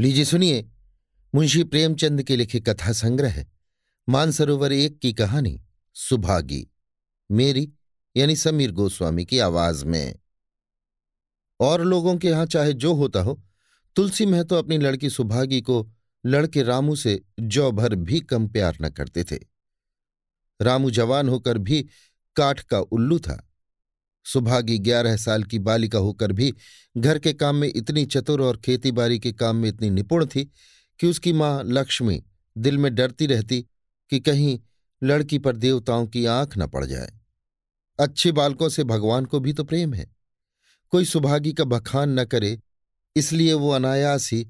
लीजिए सुनिए, मुंशी प्रेमचंद के लिखे कथा संग्रह, मानसरोवर एक की कहानी, सुभागी, मेरी, यानी समीर गोस्वामी की आवाज़ में। और लोगों के यहाँ चाहे जो होता हो, तुलसी महतो अपनी लड़की सुभागी को लड़के रामू से जौ भर भी कम प्यार न करते थे। रामू जवान होकर भी काठ का उल्लू था। सुभागी ग्यारह साल की बालिका होकर भी घर के काम में इतनी चतुर और खेतीबाड़ी के काम में इतनी निपुण थी कि उसकी माँ लक्ष्मी दिल में डरती रहती कि कहीं लड़की पर देवताओं की आँख न पड़ जाए। अच्छे बालकों से भगवान को भी तो प्रेम है। कोई सुभागी का बखान न करे, इसलिए वो अनायास ही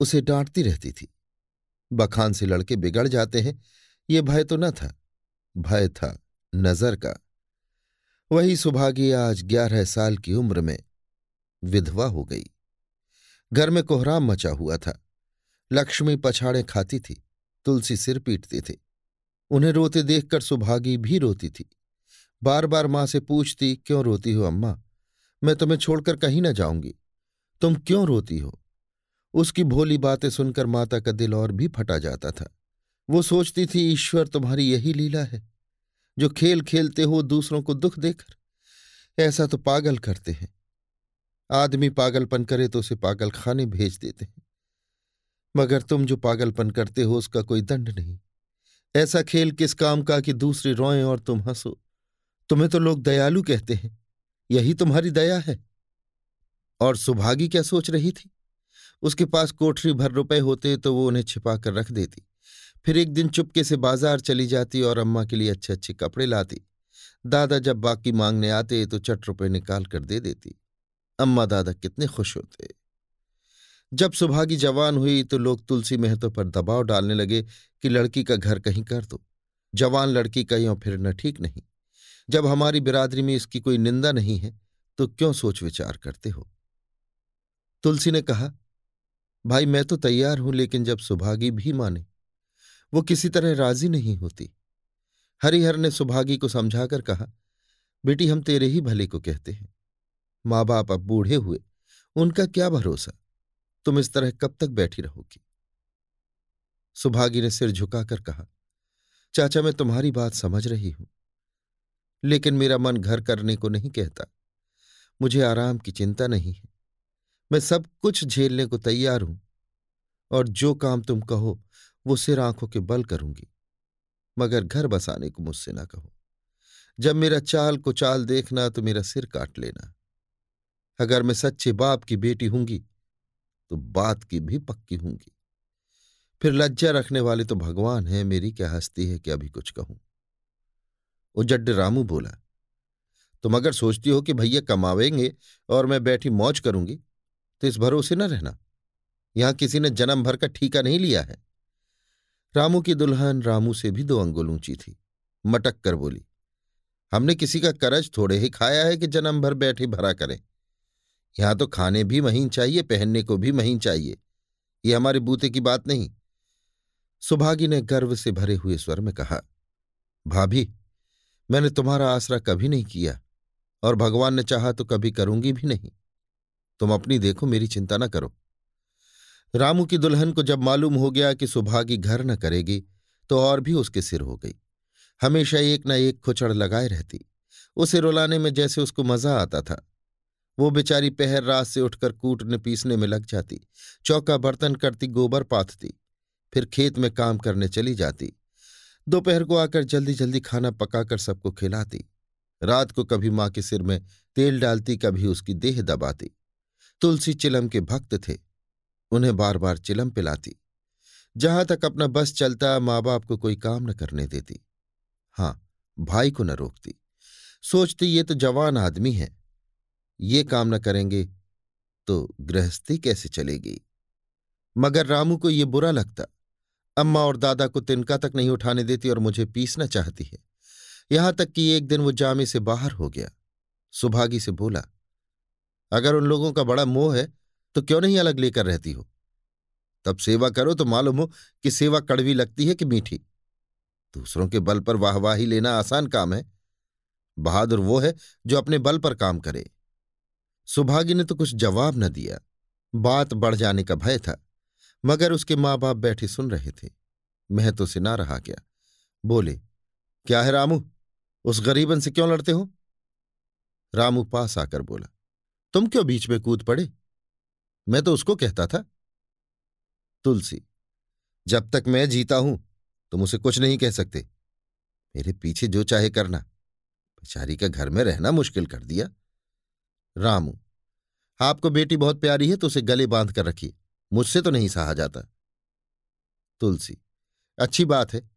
उसे डांटती रहती थी। बखान से लड़के बिगड़ जाते हैं, ये भय तो न था, भय था नज़र का। वही सुभागी आज ग्यारह साल की उम्र में विधवा हो गई। घर में कोहराम मचा हुआ था। लक्ष्मी पछाड़े खाती थी, तुलसी सिर पीटते थे। उन्हें रोते देखकर सुभागी भी रोती थी। बार बार माँ से पूछती, क्यों रोती हो अम्मा? मैं तुम्हें छोड़कर कहीं ना जाऊँगी। तुम क्यों रोती हो? उसकी भोली बातें सुनकर माता का दिल और भी फटा जाता था। वो सोचती थी, ईश्वर तुम्हारी यही लीला है। जो खेल खेलते हो दूसरों को दुख देकर। ऐसा तो पागल करते हैं। आदमी पागलपन करे तो उसे पागल खाने भेज देते हैं। मगर तुम जो पागलपन करते हो उसका कोई दंड नहीं। ऐसा खेल किस काम का कि दूसरे रोएँ और तुम हंसो। तुम्हें तो लोग दयालु कहते हैं। यही तुम्हारी दया है। और सुभागी क्या सोच रही थी? उसके पास कोठरी भर रुपए होते तो वो उन्हें छिपा कर रख देती। फिर एक दिन चुपके से बाज़ार चली जाती और अम्मा के लिए अच्छे अच्छे कपड़े लाती। दादा जब बाकी मांगने आते तो चट रुपये निकाल कर दे देती। अम्मा दादा कितने खुश होते। जब सुभागी जवान हुई तो लोग तुलसी महतो पर दबाव डालने लगे कि लड़की का घर कहीं कर दो। जवान लड़की का यों फिरना ठीक नहीं। जब हमारी बिरादरी में इसकी कोई निंदा नहीं है तो क्यों सोच विचार करते हो? तुलसी ने कहा, भाई, मैं तो तैयार हूँ, लेकिन जब सुभागी भी माने वो किसी तरह राज़ी नहीं होती। हरिहर ने सुभागी को समझाकर कहा, बेटी, हम तेरे ही भले को कहते हैं। माँ बाप अब बूढ़े हुए, उनका क्या भरोसा? तुम इस तरह कब तक बैठी रहोगी? सुभागी ने सिर झुकाकर कहा, चाचा, मैं तुम्हारी बात समझ रही हूँ, लेकिन मेरा मन घर करने को नहीं कहता। मुझे आराम की चिंता नहीं है। मैं सब कुछ झेलने को तैयार हूँ, और जो काम तुम कहो वो सिर आँखों के बल करूँगी, मगर घर बसाने को मुझसे ना कहो। जब मेरा चाल को चाल देखना तो मेरा सिर काट लेना। अगर मैं सच्चे बाप की बेटी हूँगी तो बात की भी पक्की होंगी। फिर लज्जा रखने वाले तो भगवान है, मेरी क्या हस्ती है कि अभी कुछ कहूँ। उजड्ड रामू बोला, तुम अगर सोचती हो कि भैया कमावेंगे और मैं बैठी मौज करूँगी तो इस भरोसे न रहना। यहाँ किसी ने जन्म भर का ठीका नहीं लिया है। रामू की दुल्हन रामू से भी दो अंगुल ऊँची थी। मटक कर बोली, हमने किसी का करज थोड़े ही खाया है कि जन्म भर बैठे भरा करें। यहाँ तो खाने भी महीन चाहिए, पहनने को भी महीन चाहिए। ये हमारे बूते की बात नहीं। सुभागी ने गर्व से भरे हुए स्वर में कहा, भाभी, मैंने तुम्हारा आसरा कभी नहीं किया और भगवान ने चाहा तो कभी करूँगी भी नहीं। तुम अपनी देखो, मेरी चिंता न करो। रामू की दुल्हन को जब मालूम हो गया कि सुभागी घर न करेगी तो और भी उसके सिर हो गई। हमेशा एक न एक खुचड़ लगाए रहती। उसे रुलाने में जैसे उसको मज़ा आता था। वो बेचारी पहर रात से उठकर कूटने पीसने में लग जाती, चौका बर्तन करती, गोबर पाथती, फिर खेत में काम करने चली जाती। दोपहर को आकर जल्दी जल्दी खाना पकाकर सबको खिलाती। रात को कभी माँ के सिर में तेल डालती, कभी उसकी देह दबाती। तुलसी चिलम के भक्त थे। उन्हें बार बार चिलम पिलाती। जहाँ तक अपना बस चलता माँ बाप को कोई काम न करने देती। हाँ, भाई को न रोकती। सोचती, ये तो जवान आदमी है। ये काम न करेंगे तो गृहस्थी कैसे चलेगी? मगर रामू को ये बुरा लगता। अम्मा और दादा को तिनका तक नहीं उठाने देती और मुझे पीसना चाहती है। यहाँ तक कि एक दिन वो जामे से बाहर हो गया। सुभागी से बोला, अगर उन लोगों का बड़ा मोह है तो क्यों नहीं अलग लेकर रहती हो? तब सेवा करो तो मालूम हो कि सेवा कड़वी लगती है कि मीठी। दूसरों के बल पर वाहवाही लेना आसान काम है। बहादुर वो है जो अपने बल पर काम करे। सुभागी ने तो कुछ जवाब न दिया। बात बढ़ जाने का भय था, मगर उसके माँ बाप बैठे सुन रहे थे। महतो से ना रहा गया। बोले, क्या है रामू? उस गरीबन से क्यों लड़ते हो? रामू पास आकर बोला, तुम क्यों बीच में कूद पड़े? मैं तो उसको कहता था। तुलसी, जब तक मैं जीता हूँ, तुम उसे कुछ नहीं कह सकते। मेरे पीछे जो चाहे करना। बेचारी का घर में रहना मुश्किल कर दिया। रामू, आपको बेटी बहुत प्यारी है तो उसे गले बाँध कर रखिए। मुझसे तो नहीं सहा जाता। तुलसी, अच्छी बात है।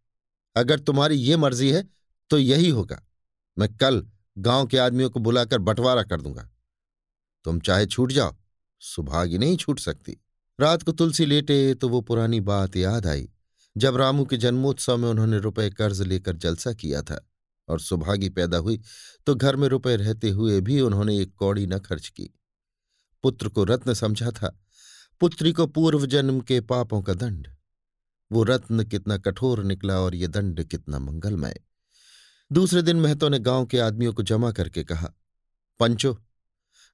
अगर तुम्हारी ये मर्ज़ी है तो यही होगा। मैं कल गाँव के आदमियों को बुलाकर बंटवारा कर दूँगा। तुम चाहे छूट जाओ। सुभागी नहीं छूट सकती। रात को तुलसी लेटे तो वो पुरानी बात याद आई। जब रामू के जन्मोत्सव में उन्होंने रुपए कर्ज लेकर जलसा किया था और सुभागी पैदा हुई तो घर में रुपए रहते हुए भी उन्होंने एक कौड़ी न खर्च की। पुत्र को रत्न समझा था। पुत्री को पूर्व जन्म के पापों का दंड। वो रत्न कितना कठोर निकला और ये दंड कितना मंगलमय। दूसरे दिन महतो ने गाँव के आदमियों को जमा करके कहा, पंचो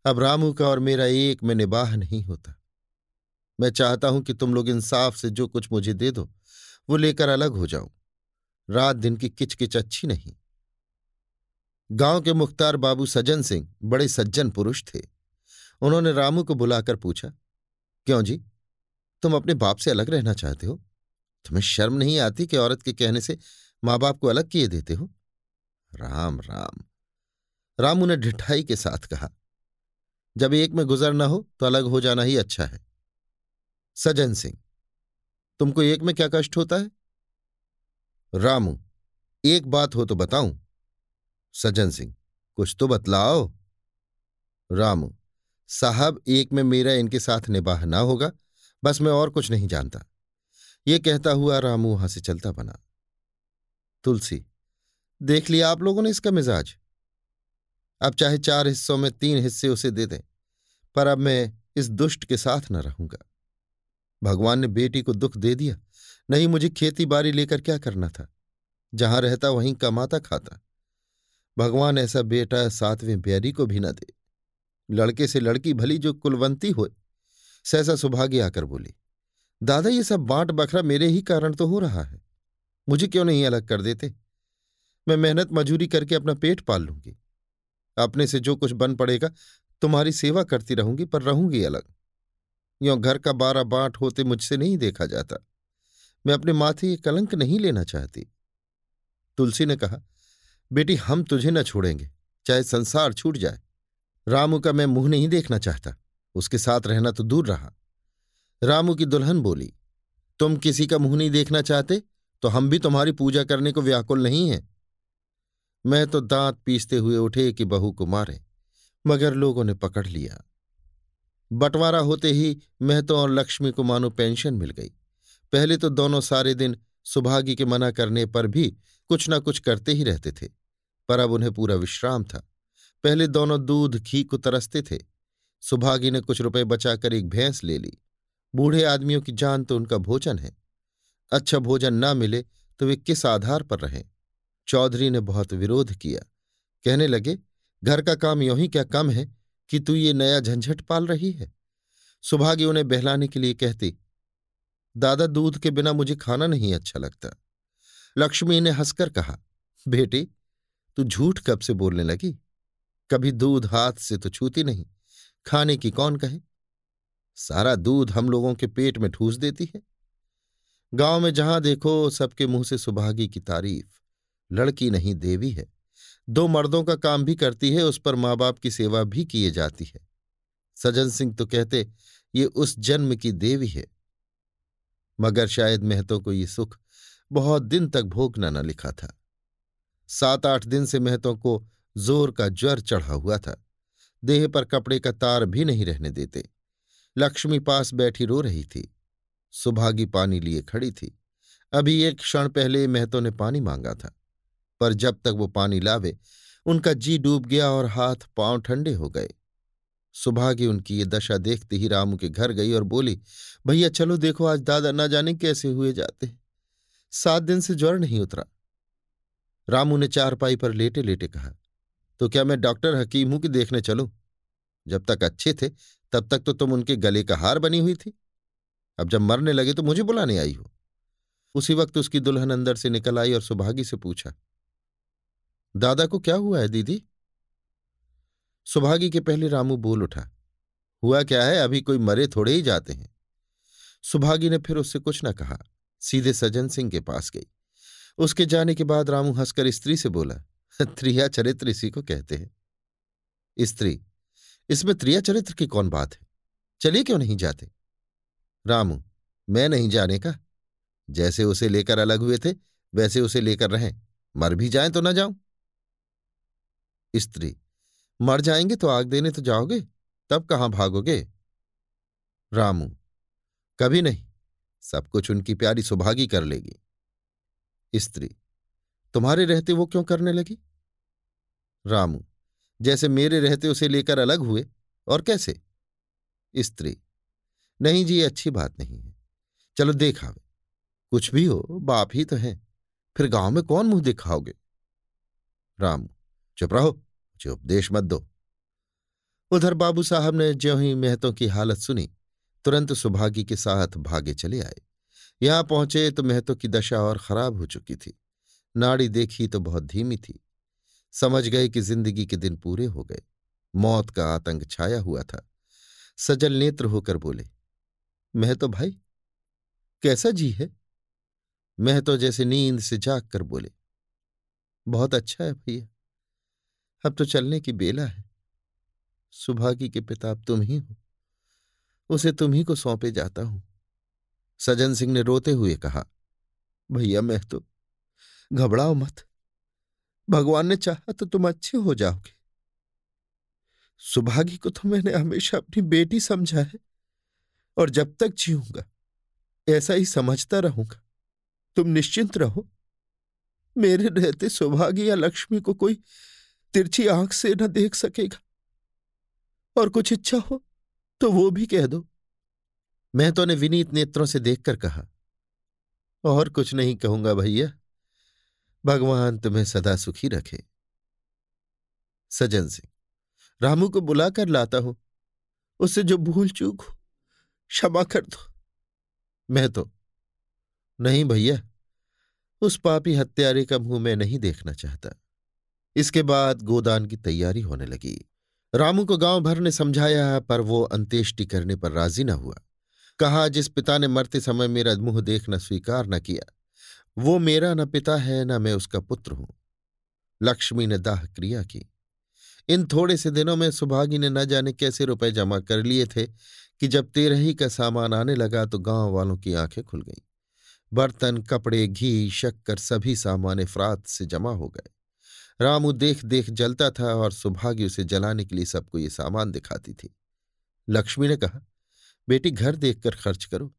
अब रामू का और मेरा एक में निबाह नहीं होता। मैं चाहता हूँ कि तुम लोग इंसाफ से जो कुछ मुझे दे दो, वो लेकर अलग हो जाऊँ। रात दिन की किचकिच अच्छी नहीं। गाँव के मुख्तार बाबू सज्जन सिंह बड़े सज्जन पुरुष थे। उन्होंने रामू को बुलाकर पूछा, क्यों जी? तुम अपने बाप से अलग रहना चाहते हो? तुम्हें शर्म नहीं आती कि औरत के कहने से माँ बाप को अलग किए देते हो? राम राम। रामू ने ढिठाई के साथ कहा जब एक में गुजर न हो तो अलग हो जाना ही अच्छा है। सजन सिंह, तुमको एक में क्या कष्ट होता है? रामू, एक बात हो तो बताऊँ। सज्जन सिंह, कुछ तो बतलाओ। रामू, साहब एक में मेरा इनके साथ निबाह ना होगा, बस मैं और कुछ नहीं जानता। ये कहता हुआ रामू वहाँ से चलता बना। तुलसी, देख लिया आप लोगों ने इसका मिजाज? अब चाहे चार हिस्सों में तीन हिस्से उसे दे दें, पर अब मैं इस दुष्ट के साथ न रहूँगा। भगवान ने बेटी को दुख दे दिया। नहीं, मुझे खेती बाड़ी लेकर क्या करना था? जहाँ रहता, वहीं कमाता, खाता। भगवान ऐसा बेटा सातवें ब्यारी को भी न दे। लड़के से लड़की भली जो कुलवंती हो सहसा सुभागी आकर बोली, दादा, ये सब बांट बखरा मेरे ही कारण तो हो रहा है। मुझे क्यों नहीं अलग कर देते? मैं मेहनत मजूरी करके अपना पेट पाल लूँगी। अपने से जो कुछ बन पड़ेगा, तुम्हारी सेवा करती रहूँगी, पर रहूँगी अलग। यो घर का बारह बांट होते मुझसे नहीं देखा जाता। मैं अपने माथे ये कलंक नहीं लेना चाहती। तुलसी ने कहा, बेटी, हम तुझे न छोड़ेंगे, चाहे संसार छूट जाए। रामू का मैं मुँह नहीं देखना चाहता, उसके साथ रहना तो दूर रहा। रामू की दुल्हन बोली, तुम किसी का मुँह नहीं देखना चाहते तो हम भी तुम्हारी पूजा करने को व्याकुल नहीं हैं। मैं तो दांत पीसते हुए उठे कि बहू को मारे, मगर लोगों ने पकड़ लिया। बंटवारा होते ही महतो और लक्ष्मी को मानो पेंशन मिल गई। पहले तो दोनों सारे दिन सुभागी के मना करने पर भी कुछ ना कुछ करते ही रहते थे, पर अब उन्हें पूरा विश्राम था। पहले दोनों दूध, घी को तरसते थे। सुभागी ने कुछ रुपए बचाकर एक भैंस ले ली। बूढ़े आदमियों की जान तो उनका भोजन है। अच्छा भोजन ना मिले तो वे किस आधार पर रहें? चौधरी ने बहुत विरोध किया। कहने लगे, घर का काम यों ही क्या कम है कि तू ये नया झंझट पाल रही है? सुभागी उन्हें बहलाने के लिए कहती, दादा दूध के बिना मुझे खाना नहीं अच्छा लगता। लक्ष्मी ने हंसकर कहा, बेटी, तू झूठ कब से बोलने लगी? कभी दूध हाथ से तो छूती नहीं। खाने की कौन कहे? सारा दूध हम लोगों के पेट में ठूस देती है। गाँव में जहाँ देखो सबके मुँह से सुभागी की तारीफ़। लड़की नहीं देवी है। दो मर्दों का काम भी करती है, उस पर माँ बाप की सेवा भी किए जाती है। सज्जन सिंह तो कहते, ये उस जन्म की देवी है। मगर शायद महतो को ये सुख बहुत दिन तक भोगना न लिखा था। सात आठ दिन से महतो को ज़ोर का ज्वर चढ़ा हुआ था। देह पर कपड़े का तार भी नहीं रहने देते। लक्ष्मी पास बैठी रो रही थी। सुभागी पानी लिए खड़ी थी। अभी एक क्षण पहले महतो ने पानी मांगा था। पर जब तक वो पानी लावे, उनका जी डूब गया और हाथ पाँव ठंडे हो गए। सुभागी उनकी ये दशा देखते ही रामू के घर गई और बोली, भैया, चलो देखो, आज दादा ना जाने कैसे हुए जाते सात दिन से ज्वर नहीं उतरा। रामू ने चारपाई पर लेटे लेटे कहा तो क्या मैं डॉक्टर हकीम हूँ कि देखने चलूँ? जब तक अच्छे थे, तब तक तो तुम उनके गले का हार बनी हुई थी। अब जब मरने लगे तो मुझे बुलाने आई हो। उसी वक्त उसकी दुल्हन अंदर से निकल आई और सुभागी से पूछा दादा को क्या हुआ है, दीदी? सुभागी के पहले रामू बोल उठा, हुआ क्या है, अभी कोई मरे थोड़े ही जाते हैं। सुभागी ने फिर उससे कुछ न कहा, सीधे सज्जन सिंह के पास गई। उसके जाने के बाद रामू हंसकर स्त्री से बोला, त्रिया चरित्र इसी को कहते हैं। स्त्री, इसमें त्रिया चरित्र की कौन बात है? चलिए क्यों नहीं जाते? रामू, मैं नहीं जाने का। जैसे उसे लेकर अलग हुए थे, वैसे उसे लेकर रहें। मर भी जाए तो ना जाऊँ। स्त्री, मर जाएँगे तो आग देने तो जाओगे, तब कहाँ भागोगे? रामू, कभी नहीं, सब कुछ उनकी प्यारी सुभागी कर लेगी। स्त्री, तुम्हारे रहते वो क्यों करने लगी? रामू, जैसे मेरे रहते उसे लेकर अलग हुए, और कैसे? स्त्री, नहीं जी, अच्छी बात नहीं है। चलो देखावे कुछ भी हो, बाप ही तो है, फिर गाँव में कौन मुँह दिखाओगे? रामू चुप रहो मुझे उपदेश मत दो। उधर बाबू साहब ने ज्यों ही महतों की हालत सुनी, तुरंत सुभागी के साथ भागे चले आए। यहाँ पहुँचे तो महतों की दशा और खराब हो चुकी थी। नाड़ी देखी तो बहुत धीमी थी। समझ गए कि ज़िंदगी के दिन पूरे हो गए। मौत का आतंक छाया हुआ था। सजल नेत्र होकर बोले मैं तो भाई, कैसा जी है? मैं तो जैसे नींद से जाग कर बोले, बहुत अच्छा है भैया। अब तो चलने की बेला है। सुभागी के पिता अब तुम ही हो। उसे तुम ही को सौंपे जाता हूँ। सजन सिंह ने रोते हुए कहा, भैया, मैं तो घबराओ मत। भगवान ने चाहा तो तुम अच्छे हो जाओगे। सुभागी को तो मैंने हमेशा अपनी बेटी समझा है, और जब तक जीऊँगा, ऐसा ही समझता रहूँगा। तुम निश्चिंत रहो। मेरे रहते सुभागी या लक्ष्मी को कोई तिरछी आँख से न देख सकेगा। और कुछ इच्छा हो तो वो भी कह दो। मैं तो ने विनीत नेत्रों से देखकर कहा, और कुछ नहीं कहूँगा भैया। भगवान तुम्हें सदा सुखी रखे। सजन सिंह, रामू को बुलाकर लाता हूँ। उससे जो भूल चूक हो, क्षमा कर दो। मैं तो नहीं भैया, उस पापी हत्यारे का मुँह मैं नहीं देखना चाहता। इसके बाद गोदान की तैयारी होने लगी। रामू को गाँव भर ने समझाया, पर वो अंत्येष्टि करने पर राज़ी न हुआ। कहा, जिस पिता ने मरते समय मेरा मुँह देखना स्वीकार न किया, वो मेरा न पिता है, न मैं उसका पुत्र हूँ। लक्ष्मी ने दाह क्रिया की। इन थोड़े से दिनों में सुभागी ने न जाने कैसे रुपए जमा कर लिए थे, कि जब तेरही का सामान आने लगा तो गाँव वालों की आँखें खुल गईं। बर्तन, कपड़े, घी, शक्कर, सभी सामान अफरात से जमा हो गए। रामू देख देख जलता था और सुभागी उसे जलाने के लिए सबको ये सामान दिखाती थी। लक्ष्मी ने कहा, बेटी, घर देखकर खर्च करो।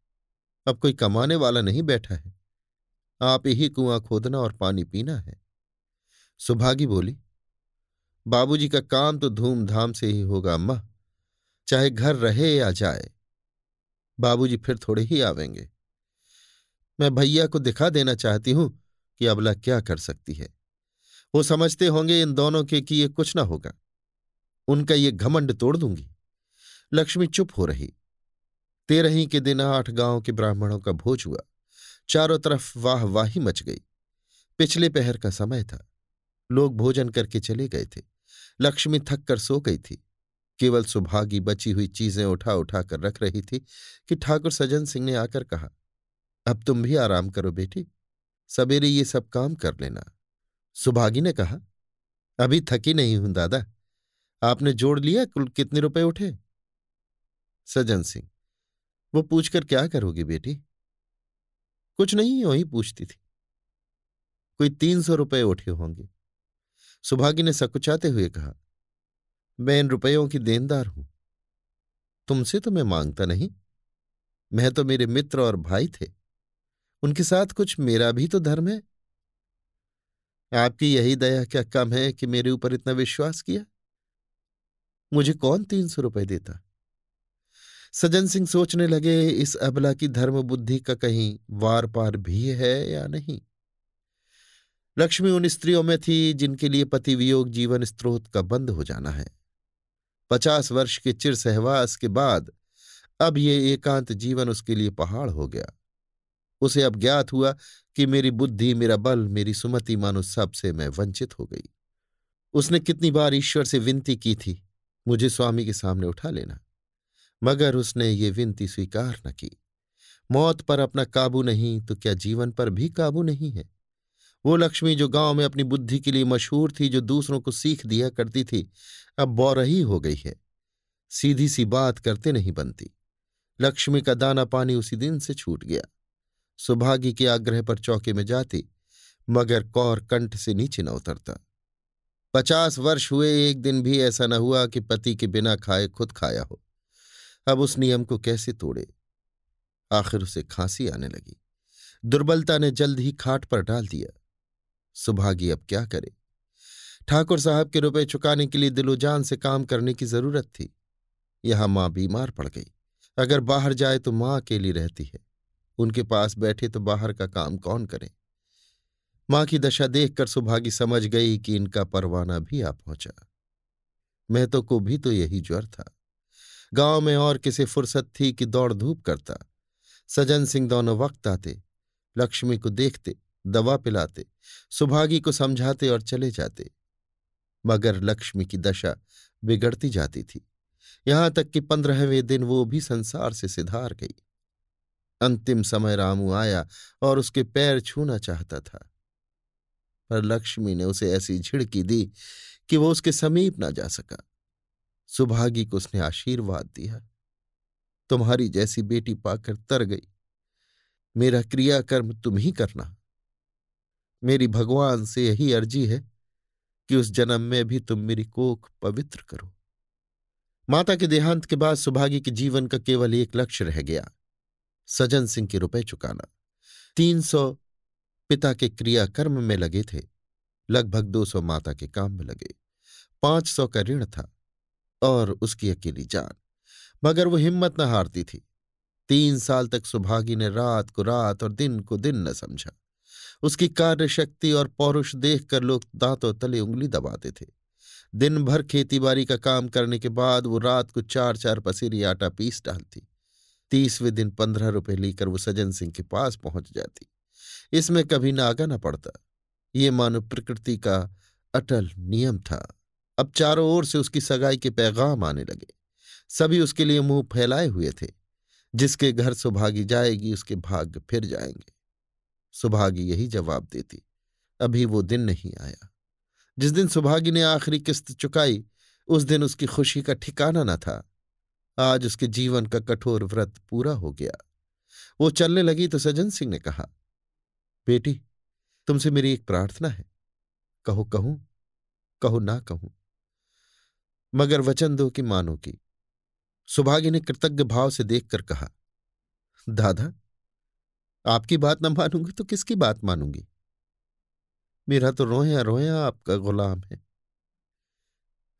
अब कोई कमाने वाला नहीं बैठा है। आप ही कुआँ खोदना और पानी पीना है। सुभागी बोली, बाबूजी का काम तो धूमधाम से ही होगा, अम्मा। चाहे घर रहे या जाए, बाबूजी फिर थोड़े ही आवेंगे। मैं भैया को दिखा देना चाहती हूँ कि अबला क्या कर सकती है। वो समझते होंगे इन दोनों के कि ये कुछ ना होगा। उनका ये घमंड तोड़ दूँगी। लक्ष्मी चुप हो रही। तेरही के दिन आठ गाँव के ब्राह्मणों का भोज हुआ। चारों तरफ़ वाह वाही मच गई। पिछले पहर का समय था। लोग भोजन करके चले गए थे। लक्ष्मी थक कर सो गई थी। केवल सुभागी बची हुई चीज़ें उठा उठा कर रख रही थी कि ठाकुर सज्जन सिंह ने आकर कहा, अब तुम भी आराम करो बेटी। सवेरे ये सब काम कर लेना। सुभागी ने कहा, अभी थकी नहीं हूँ, दादा। आपने जोड़ लिया, कुल कितने रुपए उठे? सज्जन सिंह, वो पूछकर क्या करोगी बेटी? कुछ नहीं वही पूछती थी। कोई तीन सौ रुपये उठे होंगे। सुभागी ने सकुचाते हुए कहा, मैं इन रुपयों की देनदार हूँ। तुमसे तो मैं माँगता नहीं। मैं तो मेरे मित्र और भाई थे। उनके साथ कुछ मेरा भी तो धर्म है। आपकी यही दया क्या कम है कि मेरे ऊपर इतना विश्वास किया? मुझे कौन तीन सौ रुपए देता? सज्जन सिंह सोचने लगे, इस अबला की धर्म बुद्धि का कहीं वार पार भी है या नहीं? लक्ष्मी उन स्त्रियों में थी जिनके लिए पति वियोग जीवन स्त्रोत का बंद हो जाना है। पचास वर्ष के चिर सहवास के बाद अब ये एकांत जीवन उसके लिए पहाड़ हो गया। उसे अब ज्ञात हुआ कि मेरी बुद्धि, मेरा बल, मेरी सुमति मानो सबसे मैं वंचित हो गई। उसने कितनी बार ईश्वर से विनती की थी, मुझे स्वामी के सामने उठा लेना। मगर उसने ये विनती स्वीकार न की। मौत पर अपना काबू नहीं तो क्या जीवन पर भी काबू नहीं है? वो लक्ष्मी जो गाँव में अपनी बुद्धि के लिए मशहूर थी, जो दूसरों को सीख दिया करती थी, अब बौरही हो गई है। सीधी सी बात करते नहीं बनती। लक्ष्मी का दाना पानी उसी दिन से छूट गया। सुभागी के आग्रह पर चौके में जाती, मगर कौर कंठ से नीचे न उतरता। पचास वर्ष हुए, एक दिन भी ऐसा न हुआ कि पति के बिना खाए खुद खाया हो। अब उस नियम को कैसे तोड़े? आखिर उसे खांसी आने लगी। दुर्बलता ने जल्द ही खाट पर डाल दिया। सुभागी अब क्या करे? ठाकुर साहब के रुपए चुकाने के लिए दिलोजान से काम करने की ज़रूरत थी। यहाँ माँ बीमार पड़ गई। अगर बाहर जाए तो माँ अकेली रहती है। उनके पास बैठे तो बाहर का काम कौन करे? माँ की दशा देखकर सुभागी समझ गई कि इनका परवाना भी आ पहुँचा। महतो को भी तो यही ज्वर था। गाँव में और किसी फुर्सत थी कि दौड़ धूप करता। सजन सिंह दोनों वक्त आते, लक्ष्मी को देखते, दवा पिलाते, सुभागी को समझाते और चले जाते। मगर लक्ष्मी की दशा बिगड़ती जाती थी। यहाँ तक कि पंद्रहवें दिन वो भी संसार से सिधार गई। अंतिम समय रामू आया और उसके पैर छूना चाहता था। पर लक्ष्मी ने उसे ऐसी झिड़की दी कि वो उसके समीप ना जा सका। सुभागी को उसने आशीर्वाद दिया। तुम्हारी जैसी बेटी पाकर तर गई। मेरा क्रियाकर्म तुम ही करना। मेरी भगवान से यही अर्जी है कि उस जन्म में भी तुम मेरी कोख पवित्र करो। माता के देहांत के बाद सुभागी के जीवन का केवल एक लक्ष्य रह गया। सजन सिंह के रुपए चुकाना। तीन सौ पिता के क्रियाकर्म में लगे थे। लगभग दो सौ माता के काम में लगे। पाँच सौ का ऋण था और उसकी अकेली जान। मगर वो हिम्मत न हारती थी। तीन साल तक सुभागी ने रात को रात और दिन को दिन न समझा। उसकी कार्य शक्ति और पौरुष देखकर लोग दांतों तले उंगली दबाते थे दिन भर खेतीबाड़ी का काम करने के बाद वो रात को चार चार पसेरी आटा पीस डालती। तीसवें दिन पंद्रह रुपए लेकर वो सज्जन सिंह के पास पहुँच जाती। इसमें कभी नागा ना पड़ता। ये मानो प्रकृति का अटल नियम था। अब चारों ओर से उसकी सगाई के पैगाम आने लगे। सभी उसके लिए मुँह फैलाए हुए थे। जिसके घर सुभागी जाएगी, उसके भाग्य फिर जाएँगे। सुभागी यही जवाब देती। अभी वो दिन नहीं आया। जिस दिन सुभागी ने आखिरी किस्त चुकाई, उस दिन उसकी खुशी का ठिकाना न था। आज उसके जीवन का कठोर व्रत पूरा हो गया। वो चलने लगी तो सज्जन सिंह ने कहा, बेटी, तुमसे मेरी एक प्रार्थना है। कहो, कहूँ, कहो ना कहूँ। मगर वचन दो कि मानो की। सुभागी ने कृतज्ञ भाव से देखकर कहा, दादा, आपकी बात न मानूँगी तो किसकी बात मानूँगी? मेरा तो रोया रोया आपका गुलाम है।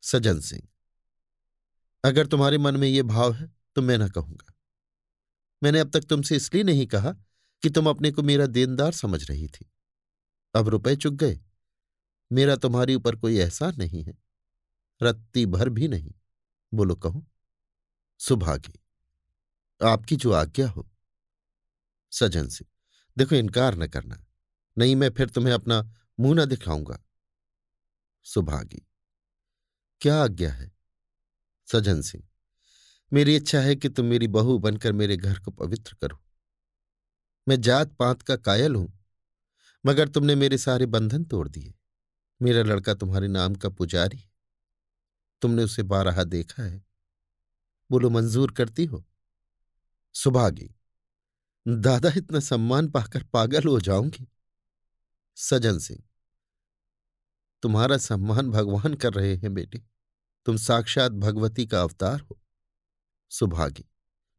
सजन सिंह अगर तुम्हारे मन में ये भाव है तो मैं ना कहूँगा। मैंने अब तक तुमसे इसलिए नहीं कहा कि तुम अपने को मेरा देनदार समझ रही थी। अब रुपए चुक गए। मेरा तुम्हारे ऊपर कोई एहसान नहीं है। रत्ती भर भी नहीं। बोलो, कहो, सुभागी, आपकी जो आज्ञा हो, सजन से, देखो, इनकार न करना, नहीं मैं फिर तुम्हें अपना मुँह न दिखाऊँगा। सुभागी, क्या आज्ञा है? सजन सिंह, मेरी इच्छा है कि तुम मेरी बहू बनकर मेरे घर को पवित्र करो। मैं जात पात का कायल हूँ, मगर तुमने मेरे सारे बंधन तोड़ दिए। मेरा लड़का तुम्हारे नाम का पुजारी तुमने उसे बारहा देखा है। बोलो, मंजूर करती हो? सुभागी, दादा इतना सम्मान पाकर पागल हो जाऊँगी। सजन सिंह, तुम्हारा सम्मान भगवान कर रहे हैं बेटी। तुम साक्षात भगवती का अवतार हो। सुभागी,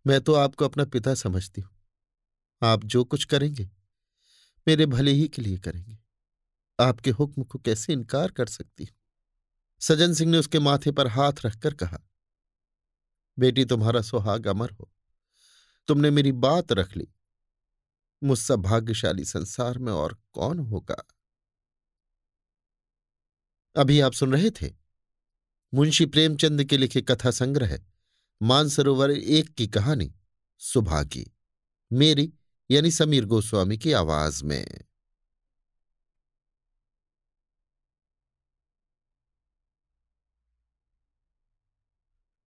मैं तो आपको अपना पिता समझती हूँ। आप जो कुछ करेंगे, मेरे भले ही के लिए करेंगे। आपके हुक्म को कैसे इनकार कर सकती हूँ? सजन सिंह ने उसके माथे पर हाथ रखकर कहा, बेटी, तुम्हारा सुहाग अमर हो। तुमने मेरी बात रख ली। मुझसे भाग्यशाली संसार में और कौन होगा? अभी आप सुन रहे थे मुंशी प्रेमचंद के लिखे कथा संग्रह, मानसरोवर एक की कहानी, सुभागी, मेरी यानी समीर गोस्वामी की आवाज़ में।